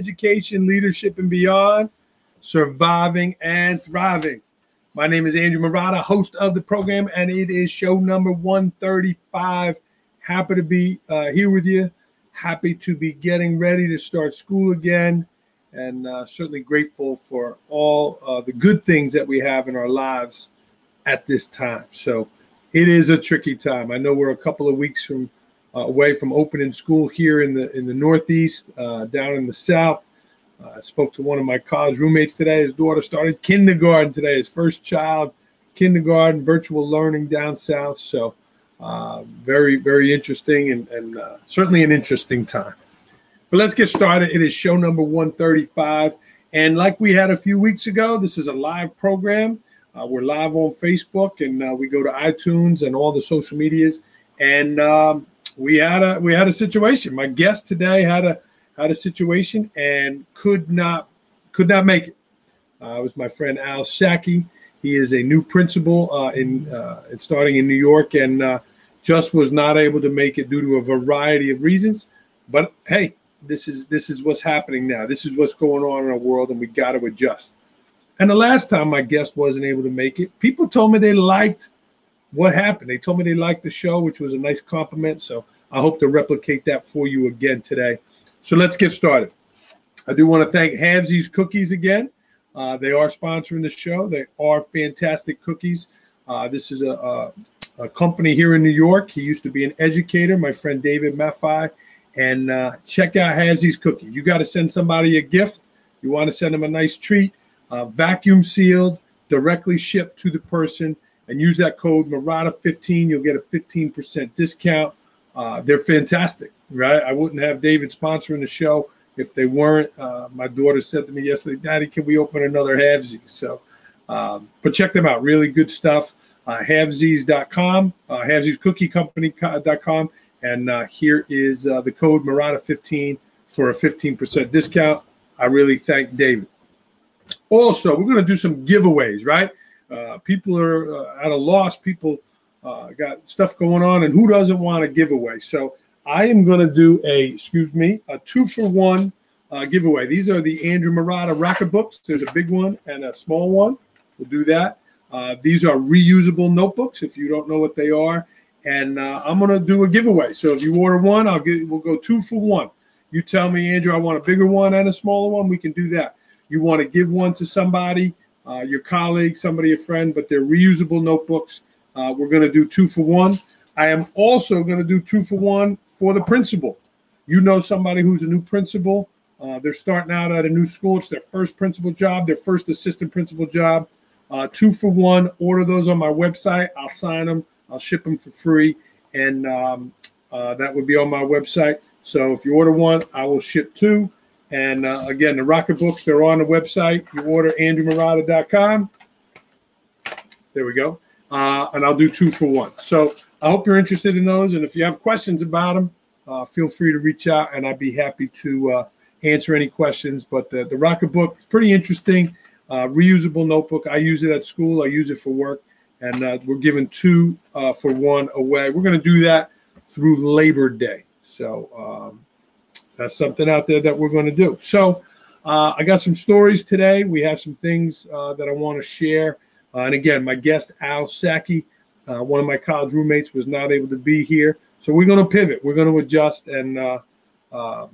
Education, Leadership, and Beyond Surviving and Thriving. My name is Andrew Marotta, host of the program, and it is show number 135. Happy to be uh, here with you. Happy to be getting ready to start school again, and uh, certainly grateful for all uh, the good things that we have in our lives at this time. So it is a tricky time. I know we're a couple of weeks from away from opening school here in the in the Northeast, uh, down in the South. Uh, I spoke to one of my college roommates today. His daughter started kindergarten today, his first child, kindergarten, virtual learning down south. So, uh, very, very interesting and, and uh, certainly an interesting time. But let's get started. It is show number 135. And like we had a few weeks ago, this is a live program. Uh, we're live on Facebook and uh, we go to iTunes and all the social medias. And um, we had a we had a situation. My guest today had a had a situation and could not could not make it. Uh, it was my friend Al Shaki. He is a new principal uh, in uh, starting in New York and uh, just was not able to make it due to a variety of reasons. But hey, this is this is what's happening now. This is what's going on in our world, and we got to adjust. And the last time my guest wasn't able to make it, people told me they liked what happened. They told me they liked the show, which was a nice compliment. So I hope to replicate that for you again today. So let's get started. I do want to thank Havesies Cookies again. Uh, they are sponsoring the show. They are fantastic cookies. Uh, this is a, a, a, company here in New York. He used to be an educator, my friend David Maffei. And uh, check out Havesies Cookies. You got to send somebody a gift. You want to send them a nice treat, uh, vacuum sealed, directly shipped to the person, and use that code Marotta15. You'll get a 15% discount. Uh, they're fantastic right? I wouldn't have David sponsoring the show if they weren't. Uh, my daughter said to me yesterday, Daddy, can we open another Havesies? So, um, but check them out. Really good stuff. Uh, Havesies.com, uh, HavesiesCookieCompany.com. And uh, here is uh, the code Marotta15 for a 15% discount. I really thank David. Also, we're going to do some giveaways, right? Uh, people are uh, at a loss. People uh, got stuff going on, and who doesn't want a giveaway? So I am going to do a, excuse me, a two for one uh, giveaway. These are the Andrew Marotta Rocket Books. There's a big one and a small one. We'll do that. Uh, these are reusable notebooks if you don't know what they are. And I'm going to do a giveaway. So if you order one, I'll get, we'll go two for one. You tell me, Andrew, I want a bigger one and a smaller one. We can do that. You want to give one to somebody, uh, your colleague, somebody, a friend, but they're reusable notebooks. Uh, we're going to do two for one. I am also going to do two for one for the principal. You know somebody who's a new principal. Uh, they're starting out at a new school. It's their first principal job, their first assistant principal job. Uh, two for one. Order those on my website. I'll sign them. I'll ship them for free, and um, uh, that would be on my website. So if you order one, I will ship two. And uh, again, the Rocket Books, they're on the website. You order andrewmarotta.com. There we go. Uh, and I'll do two for one. So I hope you're interested in those. And if you have questions about them, uh, feel free to reach out and I'd be happy to uh, answer any questions. But the, the Rocket Book is pretty interesting. Uh, reusable notebook. I use it at school, I use it for work. And uh, we're giving two for one away. We're going to do that through Labor Day. So um, that's something out there that we're going to do. So uh, I got some stories today. We have some things that I want to share. and again, my guest, Al Saki. Uh, one of my college roommates was not able to be here, so we're going to pivot. We're going to adjust and uh, uh,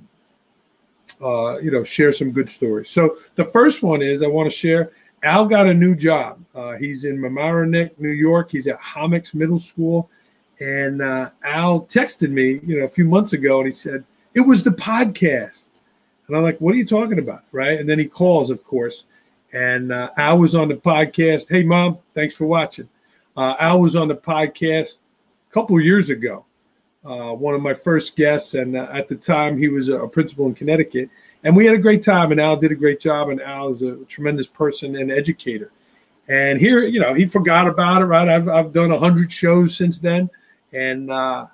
uh, you know share some good stories. So the first one is I want to share. Al got a new job. Uh, he's in Mamaroneck, New York. He's at Hommocks Middle School, and uh, Al texted me, you know, a few months ago, and he said it was the podcast. And I'm like, what are you talking about? Right. And then he calls, of course. And uh, Al was on the podcast. Hey, mom, thanks for watching. Uh, Al was on the podcast a couple years ago, uh, one of my first guests, and uh, at the time he was a, principal in Connecticut, and we had a great time. And Al did a great job, and Al is a tremendous person and educator. And here, you know, he forgot about it, right? I've I've done a hundred shows since then, and uh,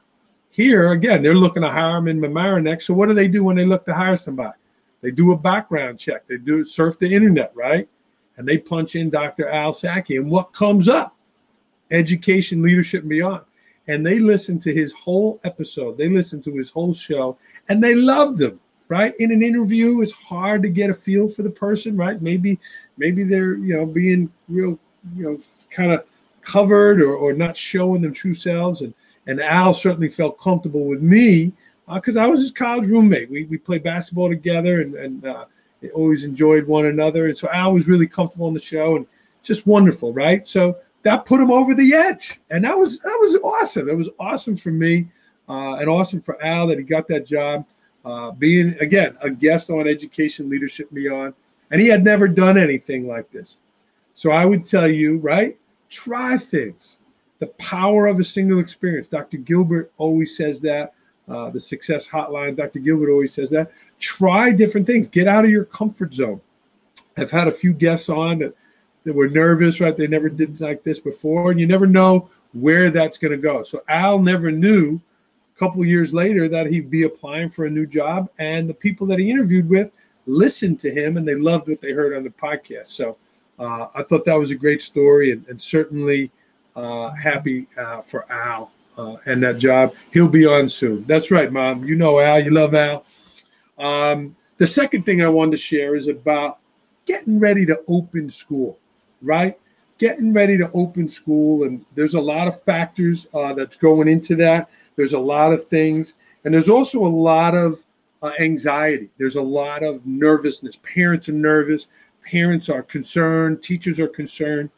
here again, they're looking to hire him in Mamaroneck. So what do they do when they look to hire somebody? They do a background check. They do surf the internet, right? And they punch in Dr. Al Saki, and what comes up? education, leadership, and beyond. And they listened to his whole episode. They listened to his whole show, and they loved him. right? In an interview, it's hard to get a feel for the person, right? Maybe, maybe they're you know being real, you know, kind of covered or, or not showing their true selves. And and Al certainly felt comfortable with me because uh, I was his college roommate. We we played basketball together and and uh, always enjoyed one another. And so Al was really comfortable on the show and just wonderful, right? So that put him over the edge, and that was that was awesome. It was awesome for me, uh, and awesome for Al that he got that job, uh, being again a guest on Education Leadership Beyond, and he had never done anything like this. So I would tell you, right? Try things. The power of a single experience. Dr. Gilbert always says that. Uh, the Success Hotline, Dr. Gilbert always says that. Try different things. Get out of your comfort zone. I've had a few guests on that that were nervous, right? They never did like this before, and you never know where that's going to go. So Al never knew a couple years later that he'd be applying for a new job, and the people that he interviewed with listened to him and they loved what they heard on the podcast. So uh, I thought that was a great story, and, and certainly uh, happy uh, for Al uh, and that job. He'll be on soon. That's right, Mom. You know Al. You love Al. Um, the second thing I wanted to share is about getting ready to open school right? Getting ready to open school, and there's a lot of factors uh, that's going into that. There's a lot of things, and there's also a lot of uh, anxiety. There's a lot of nervousness. Parents are nervous. Parents are concerned. Teachers are concerned,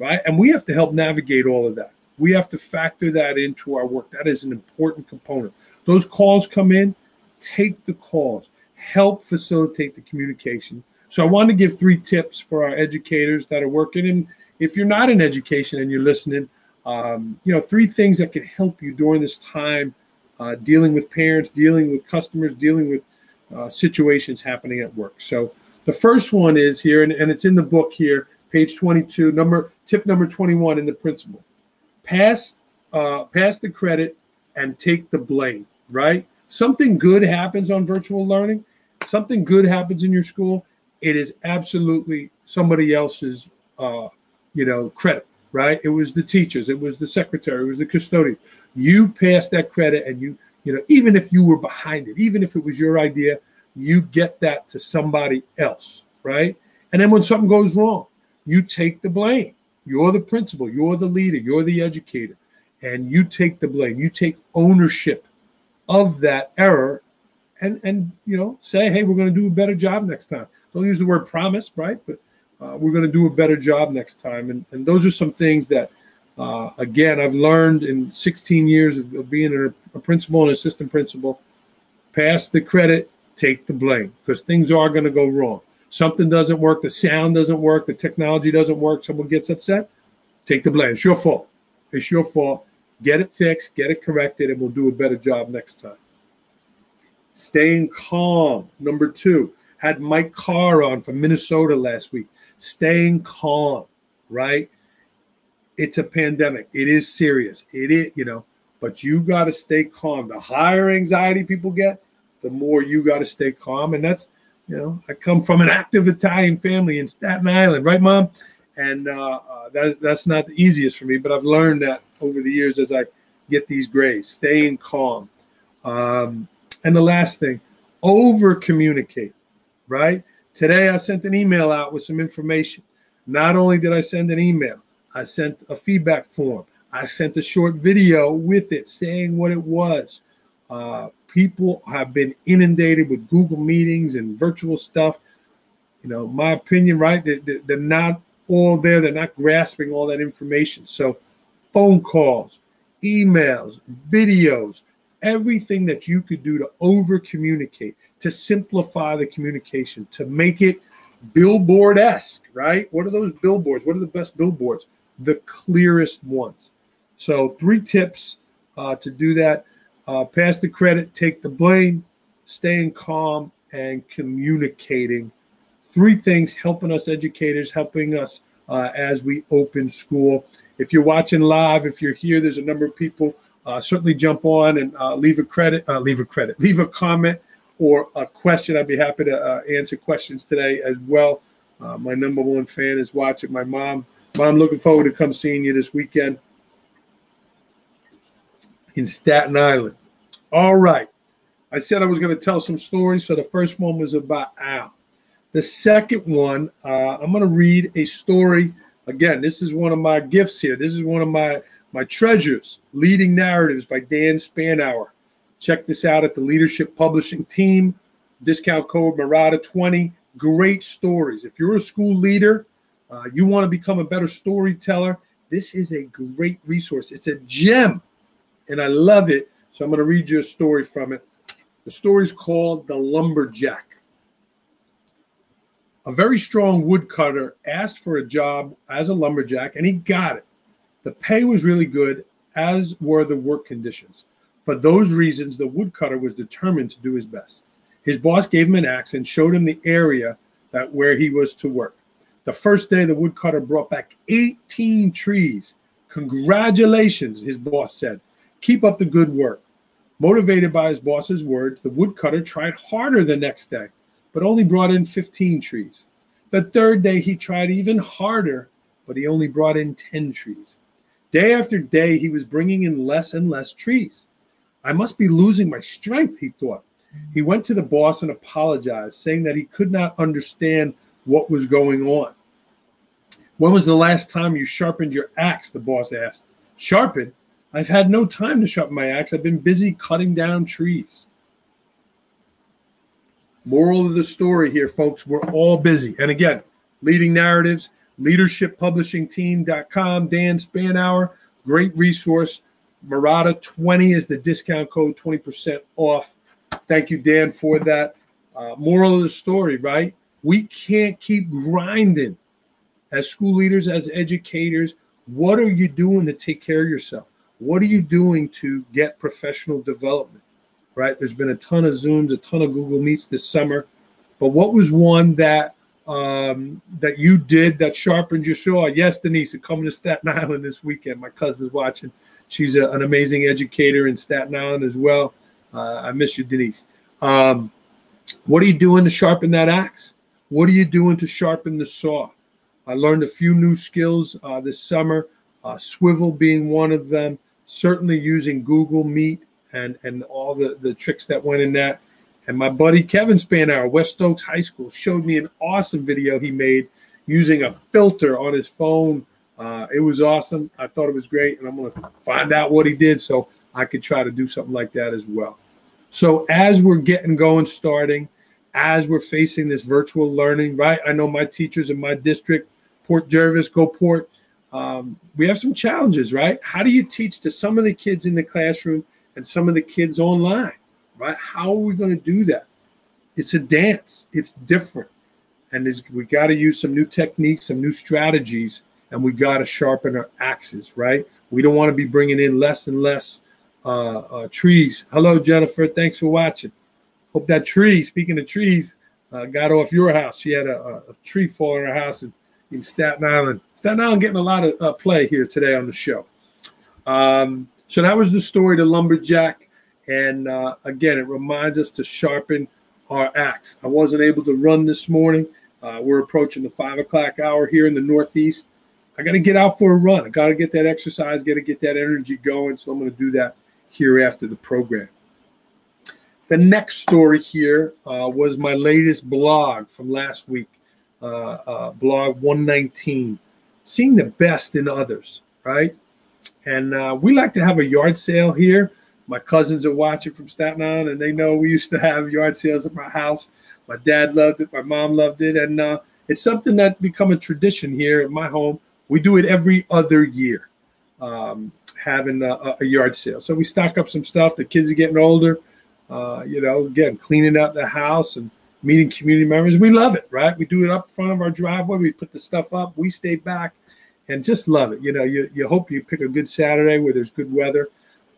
right? And we have to help navigate all of that. We have to factor that into our work. That is an important component. Those calls come in, take the calls, help facilitate the communication, so I want to give three tips for our educators that are working. And if you're not in education and you're listening, um, you know, three things that can help you during this time uh, dealing with parents, dealing with customers, dealing with uh, situations happening at work. So the first one is here, and, and it's in the book here, page 22, number tip number 21 in the principle. Pass, uh, pass the credit and take the blame. Right? Something good happens on virtual learning. Something good happens in your school it is absolutely somebody else's, uh, you know, credit, right? It was the teachers, it was the secretary, it was the custodian. You pass that credit, and you, you know, even if you were behind it, even if it was your idea, you get that to somebody else, right? And then when something goes wrong, you take the blame. You're the principal, you're the leader, you're the educator, and you take the blame. You take ownership of that error and and you know say hey we're going to do a better job next time. Don't use the word promise right? But uh, we're going to do a better job next time. And, and those are some things that uh, again i've learned in 16 years of being a, a principal and assistant principal. Pass the credit take the blame because things are going to go wrong something doesn't work the sound doesn't work the technology doesn't work someone gets upset take the blame it's your fault it's your fault get it fixed get it corrected and we'll do a better job next time Staying calm. Number two, had Mike Carr on from Minnesota last week. Staying calm, right? It's a pandemic. It is serious. It is, you know, but you got to stay calm. The higher anxiety people get, the more you got to stay calm. And that's, you know, I come from an active Italian family in Staten Island, right, Mom? And uh, uh, that, that's not the easiest for me, but I've learned that over the years as I get these grays, staying calm. Um, and the last thing, over communicate, right? Today I sent an email out with some information. Not only did I send an email, I sent a feedback form. I sent a short video with it saying what it was. Uh, people have been inundated with Google meetings and virtual stuff. You know, my opinion, right? They, they're not all there. They're not grasping all that information. So, phone calls, emails, videos, everything that you could do to over communicate, to simplify the communication, to make it billboard esque, right? What are those billboards? What are the best billboards? The clearest ones. So, three tips uh, to do that uh, pass the credit, take the blame, staying calm, and communicating. Three things helping us educators, helping us uh, as we open school. If you're watching live, if you're here, there's a number of people uh, certainly jump on and uh, leave a credit, uh, leave a credit, leave a comment or a question. I'd be happy to uh, answer questions today as well. My number one fan is watching. My mom, mom, looking forward to come seeing you this weekend in Staten Island. All right, I said I was going to tell some stories. So the first one was about Al. The second one, uh, I'm going to read a story. Again, this is one of my gifts here. This is one of my my treasures, Leading Narratives by Dan Spanauer. Check this out at the Leadership Publishing Team. Discount code Marotta20. Great stories. If you're a school leader, uh, you want to become a better storyteller, this is a great resource. It's a gem, and I love it. So I'm going to read you a story from it. The story is called The Lumberjack. A very strong woodcutter asked for a job as a lumberjack, and he got it. The pay was really good, as were the work conditions. For those reasons, the woodcutter was determined to do his best. His boss gave him an axe and showed him the area that where he was to work. The first day, the woodcutter brought back 18 trees. Congratulations, his boss said. Keep up the good work. Motivated by his boss's words, the woodcutter tried harder the next day, but only brought in 15 trees. The third day, he tried even harder, but he only brought in 10 trees. Day after day, he was bringing in less and less trees. I must be losing my strength, he thought. He went to the boss and apologized, saying that he could not understand what was going on. When was the last time you sharpened your axe? The boss asked. Sharpen? I've had no time to sharpen my axe. I've been busy cutting down trees. Moral of the story here, folks, we're all busy. And again, leading narratives, leadershippublishingteam.com, Dan Spanauer, great resource. Marotta 20 is the discount code, 20% off. Thank you, Dan, for that. Uh, moral of the story, right? We can't keep grinding as school leaders, as educators. What are you doing to take care of yourself? What are you doing to get professional development? Right? There's been a ton of Zooms, a ton of Google Meets this summer. But what was one that um, that you did that sharpened your saw? Yes, Denise, coming to Staten Island this weekend. My cousin's watching. She's a, an amazing educator in Staten Island as well. Uh, I miss you, Denise. Um, what are you doing to sharpen that axe? What are you doing to sharpen the saw? I learned a few new skills uh, this summer, uh, swivel being one of them, certainly using Google Meet and, and all the, the tricks that went in that. And my buddy Kevin Spanauer, West Oaks High School, showed me an awesome video he made using a filter on his phone. Uh, it was awesome. I thought it was great. And I'm going to find out what he did so I could try to do something like that as well. So as we're getting going, starting, as we're facing this virtual learning, right? I know my teachers in my district, Port Jervis, Go Port, um, we have some challenges, right? How do you teach to some of the kids in the classroom and some of the kids online, right? How are we going to do that? It's a dance. It's different, and we got to use some new techniques, some new strategies, and we got to sharpen our axes, right? We don't want to be bringing in less and less uh, uh, trees. Hello, Jennifer. Thanks for watching. Hope that tree, speaking of trees, uh, got off your house. She had a, a, tree fall in her house in, in Staten Island. Staten Island getting a lot of uh, play here today on the show. Um, so that was the story, the lumberjack. And uh, again, it reminds us to sharpen our axe. I wasn't able to run this morning. Uh, we're approaching the five o'clock hour here in the Northeast. I got to get out for a run. I got to get that exercise, got to get that energy going. So I'm going to do that here after the program. The next story here uh, was my latest blog from last week, blog 119, seeing the best in others, right? And uh, we like to have a yard sale here. My cousins are watching from Staten Island, and they know we used to have yard sales at my house. My dad loved it, my mom loved it, and uh, it's something that become a tradition here in my home. We do it every other year. Um, having a, a, yard sale. So we stock up some stuff. The kids are getting older. Uh, you know, again, cleaning up the house and meeting community members. We love it, right? We do it up front of our driveway. We put the stuff up. We stay back and just love it. You know, you, you hope you pick a good Saturday where there's good weather.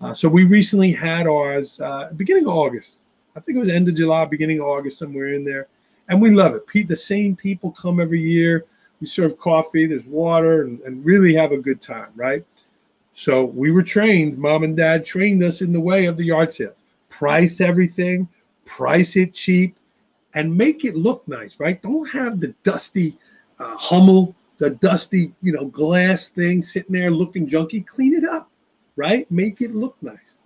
Uh, so we recently had ours uh, beginning of August. I think it was end of July, beginning of August, somewhere in there. And we love it. Pete, the same people come every year. We serve coffee, there's water, and, and really have a good time, right? So we were trained, mom and dad trained us in the way of the yard sales. Price everything, price it cheap, and make it look nice, right? Don't have the dusty uh, Hummel, the dusty, you know, glass thing sitting there looking junky. Clean it up, right? Make it look nice.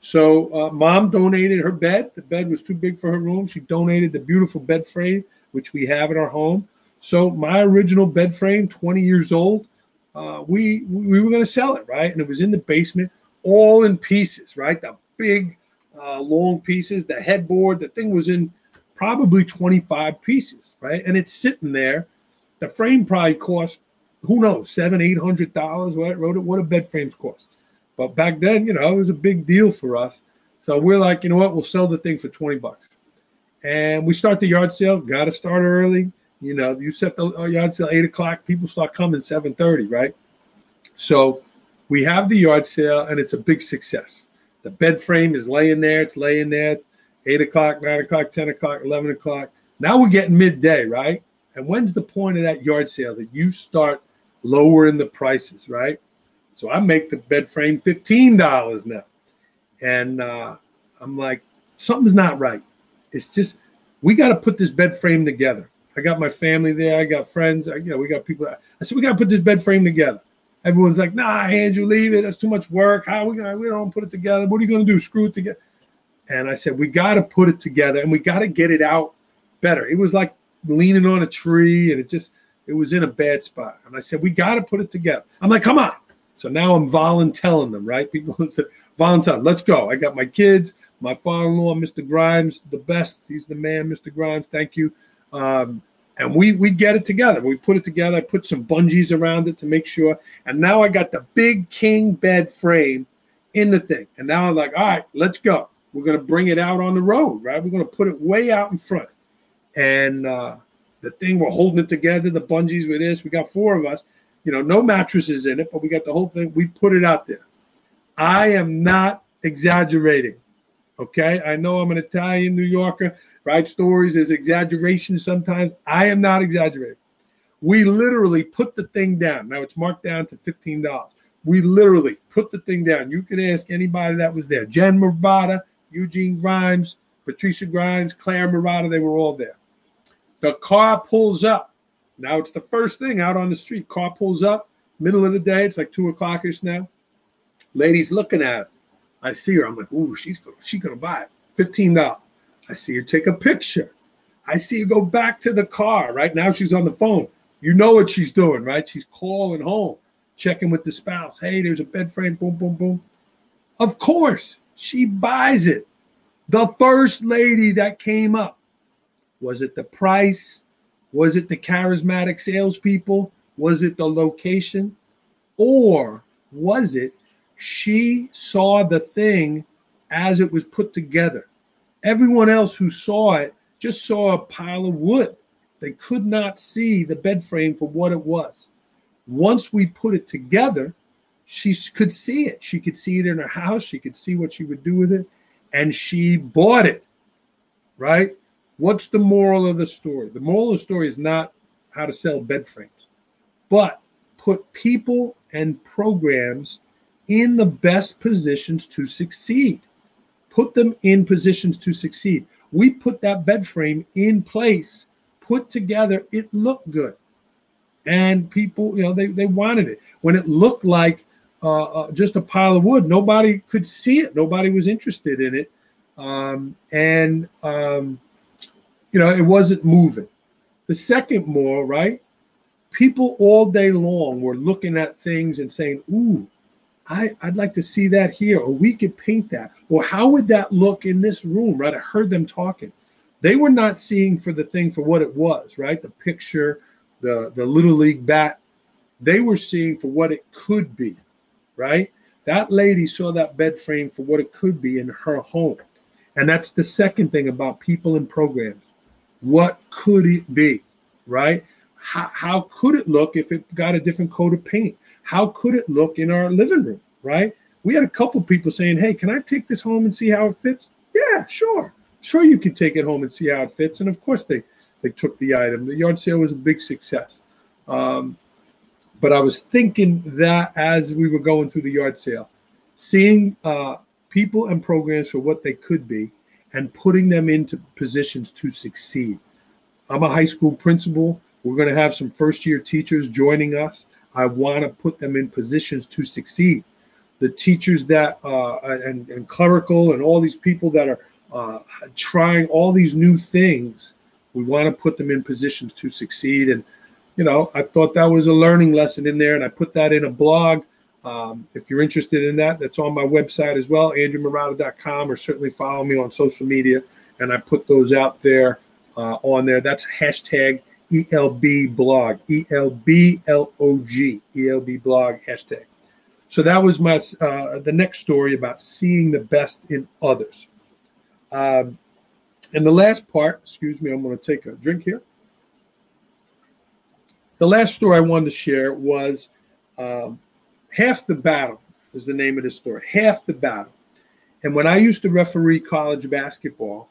So uh, mom donated her bed. The bed was too big for her room. She donated the beautiful bed frame, which we have in our home. So my original bed frame, 20 years old, uh, we we were going to sell it, right? And it was in the basement, all in pieces, right? The big, uh, long pieces, the headboard, the thing was in probably 25 pieces, right? And it's sitting there. The frame probably cost, who knows, seven, eight hundred dollars. What wrote it? What do bed frames cost? But back then, you know, it was a big deal for us. So we're like, you know what? We'll sell the thing for 20 bucks. And we start the yard sale. Got to start early. You know, you set the uh, yard sale eight o'clock. People start coming 7:30, right? So we have the yard sale, and it's a big success. The bed frame is laying there. It's laying there. Eight o'clock, nine o'clock, ten o'clock, eleven o'clock. Now we're getting midday, right? And when's the point of that yard sale that you start lowering the prices, right? So I make the bed frame $15 now. And uh, I'm like, something's not right. It's just, we got to put this bed frame together. I got my family there. I got friends. I, you know, we got people. I said, we got to put this bed frame together. Everyone's like, nah, Andrew, leave it. That's too much work. How we gonna, we don't put it together. What are you going to do? Screw it together. And I said, we got to put it together and we got to get it out better. It was like leaning on a tree and it just, it was in a bad spot. And I said, we got to put it together. I'm like, come on. So now I'm volunteering them, right? People said, volunteer, let's go. I got my kids, my father-in-law, Mr. Grimes, the best. He's the man, Mr. Grimes. Thank you. Um, and we we get it together. We put it together. I put some bungees around it to make sure. And now I got the big king bed frame in the thing. And now I'm like, all right, let's go. We're gonna bring it out on the road, right? We're gonna put it way out in front. And uh, the thing we're holding it together, the bungees with this. We got four of us you know, no mattresses in it, but we got the whole thing. We put it out there. I am not exaggerating. Okay. I know I'm an Italian New Yorker, right? Stories is exaggeration sometimes. I am not exaggerating. We literally put the thing down. Now it's marked down to $15. We literally put the thing down. You can ask anybody that was there. Jen Marotta, Eugene Grimes, Patricia Grimes, Claire Marotta, they were all there. The car pulls up. Now it's the first thing out on the street. Car pulls up, middle of the day. It's like two o'clockish now. Lady's looking at it. I see her. I'm like, ooh, she's gonna, she's gonna buy it. Fifteen dollars. I see her take a picture. I see her go back to the car. Right now she's on the phone. You know what she's doing, right? She's calling home, checking with the spouse. Hey, there's a bed frame. Boom, boom, boom. Of course, she buys it. The first lady that came up was it the price? Was it the charismatic salespeople? Was it the location? Or was it she saw the thing as it was put together? Everyone else who saw it just saw a pile of wood. They could not see the bed frame for what it was. Once we put it together, she could see it. She could see it in her house. She could see what she would do with it. And she bought it, right? What's the moral of the story? The moral of the story is not how to sell bed frames, but put people and programs in the best positions to succeed. Put them in positions to succeed. We put that bed frame in place, put together, it looked good. And people, you know, they, they wanted it. When it looked like uh, uh, just a pile of wood, nobody could see it, nobody was interested in it. Um, and um, you know, it wasn't moving. The second more, right? People all day long were looking at things and saying, Ooh, I, I'd like to see that here, or we could paint that, or how would that look in this room, right? I heard them talking. They were not seeing for the thing for what it was, right? The picture, the, the little league bat. They were seeing for what it could be, right? That lady saw that bed frame for what it could be in her home. And that's the second thing about people and programs. What could it be? Right? How, how could it look if it got a different coat of paint? How could it look in our living room? Right? We had a couple people saying, Hey, can I take this home and see how it fits? Yeah, sure. Sure, you can take it home and see how it fits. And of course, they, they took the item. The yard sale was a big success. Um, but I was thinking that as we were going through the yard sale, seeing uh, people and programs for what they could be, and putting them into positions to succeed. I'm a high school principal. We're going to have some first year teachers joining us. I want to put them in positions to succeed. the teachers that uh, and, and clerical and all these people that are uh, trying all these new things. We want to put them in positions to succeed. And, you know, I thought that was a learning lesson in there. And I put that in a blog. Um, if you're interested in that, that's on my website as well, andrewmarotta.com, or certainly follow me on social media. And I put those out there uh, on there. That's hashtag ELB blog, E L B L O G, ELB blog hashtag. So that was my uh, the next story about seeing the best in others. Um, and the last part, excuse me, I'm going to take a drink here. The last story I wanted to share was um, Half the Battle is the name of the story. Half the Battle. And when I used to referee college basketball,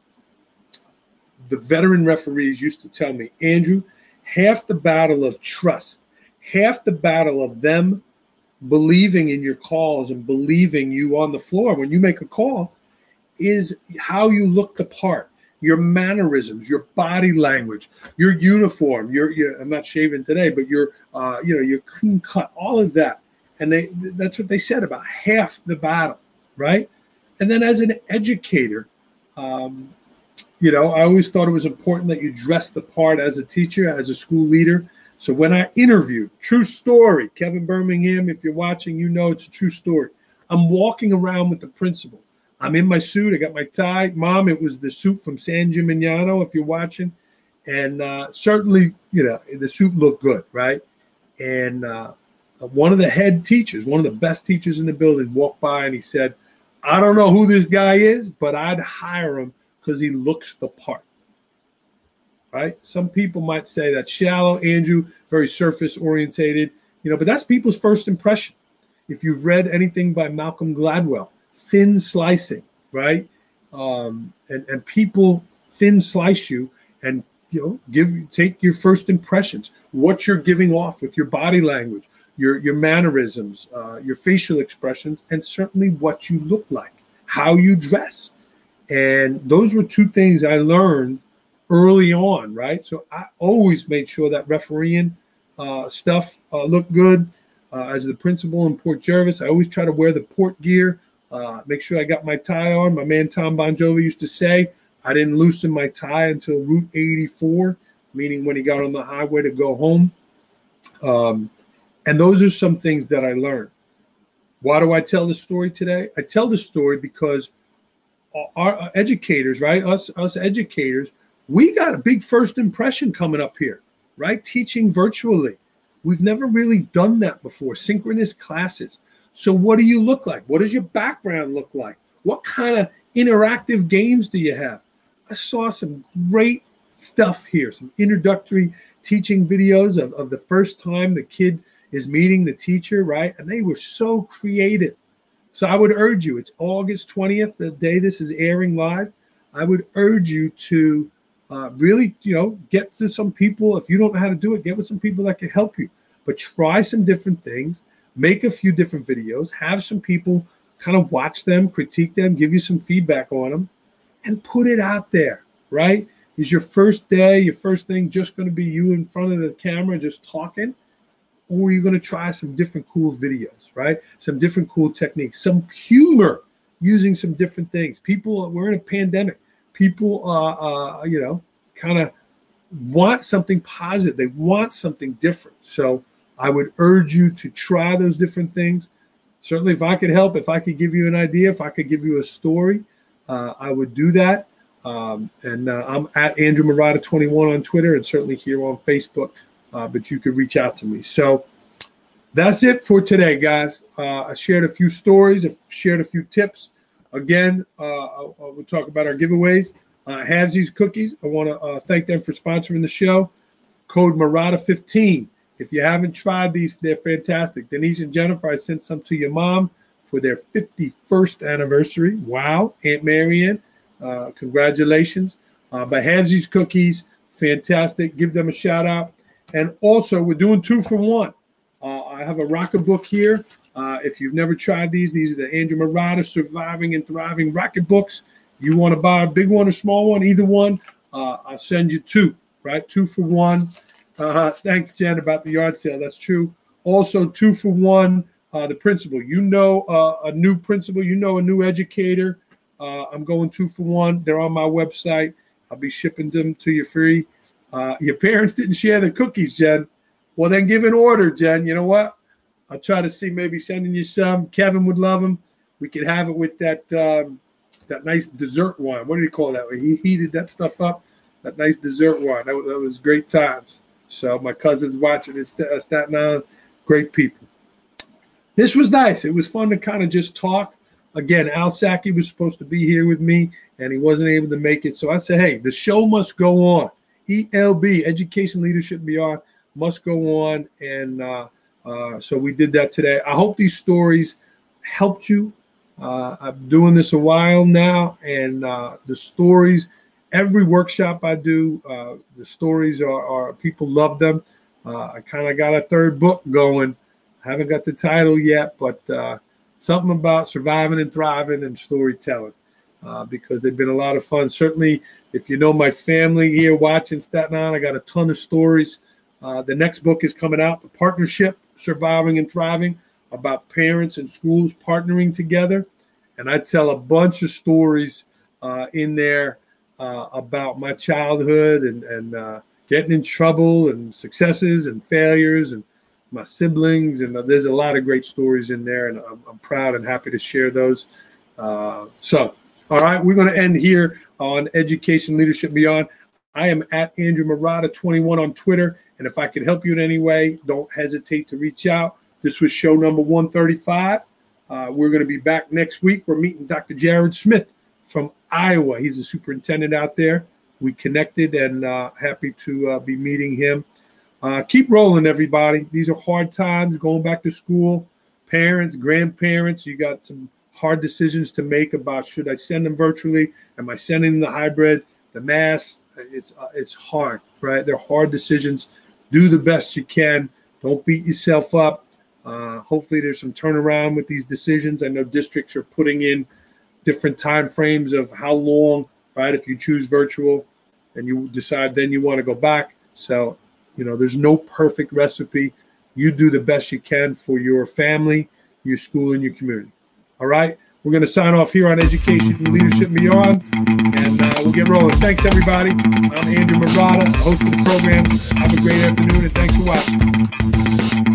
the veteran referees used to tell me, Andrew, half the battle of trust, half the battle of them believing in your calls and believing you on the floor when you make a call is how you look the part your mannerisms your body language your uniform your, your i'm not shaving today but your uh, you know your clean cut all of that and they that's what they said about half the battle right and then as an educator um, you know i always thought it was important that you dress the part as a teacher as a school leader so when I interview, true story, Kevin Birmingham, if you're watching, you know it's a true story. I'm walking around with the principal. I'm in my suit. I got my tie. Mom, it was the suit from San Gimignano, if you're watching. And uh, certainly, you know, the suit looked good, right? And uh, one of the head teachers, one of the best teachers in the building, walked by and he said, I don't know who this guy is, but I'd hire him because he looks the part right? Some people might say that's shallow, Andrew, very surface orientated, you know, but that's people's first impression. If you've read anything by Malcolm Gladwell, thin slicing, right? Um, and, and people thin slice you and you know give take your first impressions, what you're giving off with your body language, your your mannerisms, uh, your facial expressions, and certainly what you look like, how you dress. And those were two things I learned early on, right? So I always made sure that refereeing uh, stuff uh, looked good. Uh, as the principal in Port Jervis, I always try to wear the port gear, uh, make sure I got my tie on. My man Tom Bon Jovi used to say, I didn't loosen my tie until Route 84, meaning when he got on the highway to go home. Um, and those are some things that I learned. Why do I tell this story today? I tell this story because our educators, right? Us, us educators, we got a big first impression coming up here, right? Teaching virtually. We've never really done that before, synchronous classes. So, what do you look like? What does your background look like? What kind of interactive games do you have? I saw some great stuff here, some introductory teaching videos of, of the first time the kid is meeting the teacher, right? And they were so creative. So, I would urge you, it's August 20th, the day this is airing live. I would urge you to uh, really, you know, get to some people. If you don't know how to do it, get with some people that can help you. But try some different things, make a few different videos, have some people kind of watch them, critique them, give you some feedback on them, and put it out there, right? Is your first day, your first thing just going to be you in front of the camera just talking? Or are you going to try some different cool videos, right? Some different cool techniques, some humor using some different things. People, we're in a pandemic people, uh, uh, you know, kind of want something positive. They want something different. So I would urge you to try those different things. Certainly, if I could help, if I could give you an idea, if I could give you a story, uh, I would do that. Um, and uh, I'm at Andrew Marotta 21 on Twitter and certainly here on Facebook. Uh, but you could reach out to me. So that's it for today, guys. Uh, I shared a few stories, I shared a few tips. Again, uh, we'll talk about our giveaways. Uh, Havesies Cookies, I want to uh, thank them for sponsoring the show. Code Marotta15. If you haven't tried these, they're fantastic. Denise and Jennifer, I sent some to your mom for their 51st anniversary. Wow, Aunt Marianne, uh, congratulations. Uh, but Havesies Cookies, fantastic. Give them a shout out. And also, we're doing two for one. Uh, I have a rocket book here. Uh, if you've never tried these, these are the Andrew Marotta Surviving and Thriving Rocket Books. You want to buy a big one or small one, either one, uh, I'll send you two, right? Two for one. Uh, thanks, Jen, about the yard sale. That's true. Also, two for one uh, the principal. You know uh, a new principal. You know a new educator. Uh, I'm going two for one. They're on my website. I'll be shipping them to you free. Uh, your parents didn't share the cookies, Jen. Well, then give an order, Jen. You know what? I'll try to see maybe sending you some. Kevin would love them. We could have it with that um, that nice dessert wine. What do you call that? He heated that stuff up. That nice dessert wine. That was, that was great times. So my cousins watching it, Staten Island, great people. This was nice. It was fun to kind of just talk. Again, Al Saki was supposed to be here with me, and he wasn't able to make it. So I said, hey, the show must go on. ELB, Education Leadership Beyond, must go on. And uh, uh, so we did that today. I hope these stories helped you. Uh, I'm doing this a while now, and uh, the stories, every workshop I do, uh, the stories are, are, people love them. Uh, I kind of got a third book going. I haven't got the title yet, but something about surviving and thriving and storytelling. Uh, because they've been a lot of fun. Certainly, if you know my family here watching Staten Island, I got a ton of stories. Uh, the next book is coming out, The Partnership Surviving and Thriving, about parents and schools partnering together. And I tell a bunch of stories uh, in there uh, about my childhood and, and uh, getting in trouble and successes and failures and my siblings. And there's a lot of great stories in there. And I'm, I'm proud and happy to share those. so, all right, we're going to end here on Education Leadership Beyond. I am at Andrew Marotta21 on Twitter. And if I could help you in any way, don't hesitate to reach out. This was show number 135. Uh, we're going to be back next week. We're meeting Dr. Jared Smith from Iowa. He's a superintendent out there. We connected and uh, happy to uh, be meeting him. Uh, keep rolling, everybody. These are hard times going back to school. Parents, grandparents, you got some hard decisions to make about should I send them virtually? Am I sending the hybrid, the mask? It's, uh, it's hard, right? They're hard decisions. Do the best you can. Don't beat yourself up. Uh, hopefully, there's some turnaround with these decisions. I know districts are putting in different time frames of how long, right? If you choose virtual and you decide then you want to go back. So, you know, there's no perfect recipe. You do the best you can for your family, your school, and your community. All right. We're going to sign off here on Education and Leadership Beyond, and uh, we'll get rolling. Thanks, everybody. I'm Andrew Marotta, host of the program. Have a great afternoon, and thanks for watching.